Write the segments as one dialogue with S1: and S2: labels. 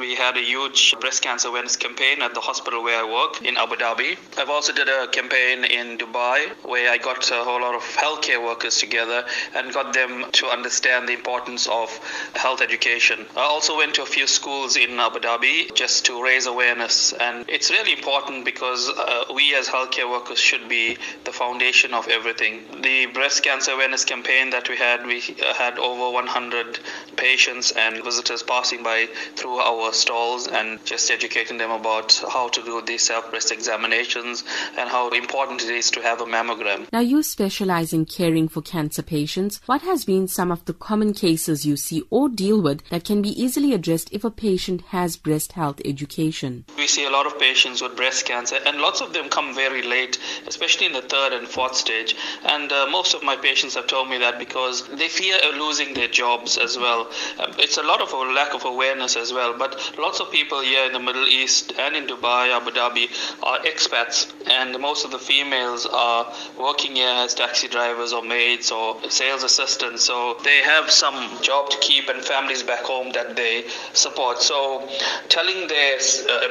S1: We had a huge breast cancer awareness campaign at the hospital where I work in Abu Dhabi. I've also did a campaign in Dubai where I got a whole lot of healthcare workers together and got them to understand the importance of health education. I also went to a few schools in Abu Dhabi just to raise awareness and it's really important because uh, we as healthcare workers should be the foundation of everything. The breast cancer awareness campaign that we had, we had over 100 patients and visitors passing by through our stalls and just educating them about how to do these self breast examinations and how important it is to have a mammogram.
S2: Now, you specialize in caring for cancer patients. What has been some of the common cases you see or deal with that can be easily addressed if a patient has breast health education?
S1: See a lot of patients with breast cancer, and lots of them come very late, especially in the third and fourth stage. And uh, most of my patients have told me that because they fear losing their jobs as well. Um, it's a lot of a lack of awareness as well. But lots of people here in the Middle East and in Dubai, Abu Dhabi are expats, and most of the females are working here as taxi drivers or maids or sales assistants. So they have some job to keep and families back home that they support. So telling their uh,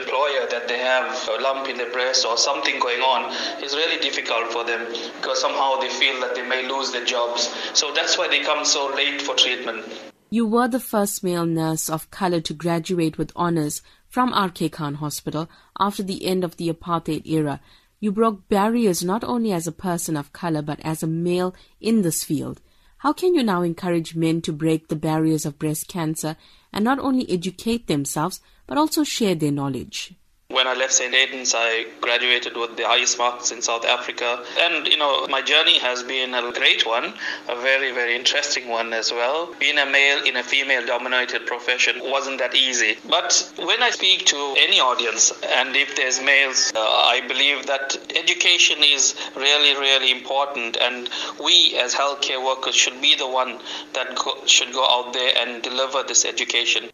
S1: that they have a lump in their breast or something going on is really difficult for them because somehow they feel that they may lose their jobs. So that's why they come so late for treatment.
S2: You were the first male nurse of color to graduate with honors from RK Khan Hospital after the end of the apartheid era. You broke barriers not only as a person of color but as a male in this field. How can you now encourage men to break the barriers of breast cancer and not only educate themselves but also share their knowledge?
S1: When I left St. Aidan's, I graduated with the highest marks in South Africa. And, you know, my journey has been a great one, a very, very interesting one as well. Being a male in a female dominated profession wasn't that easy. But when I speak to any audience, and if there's males, uh, I believe that education is really, really important. And we as healthcare workers should be the one that go, should go out there and deliver this education.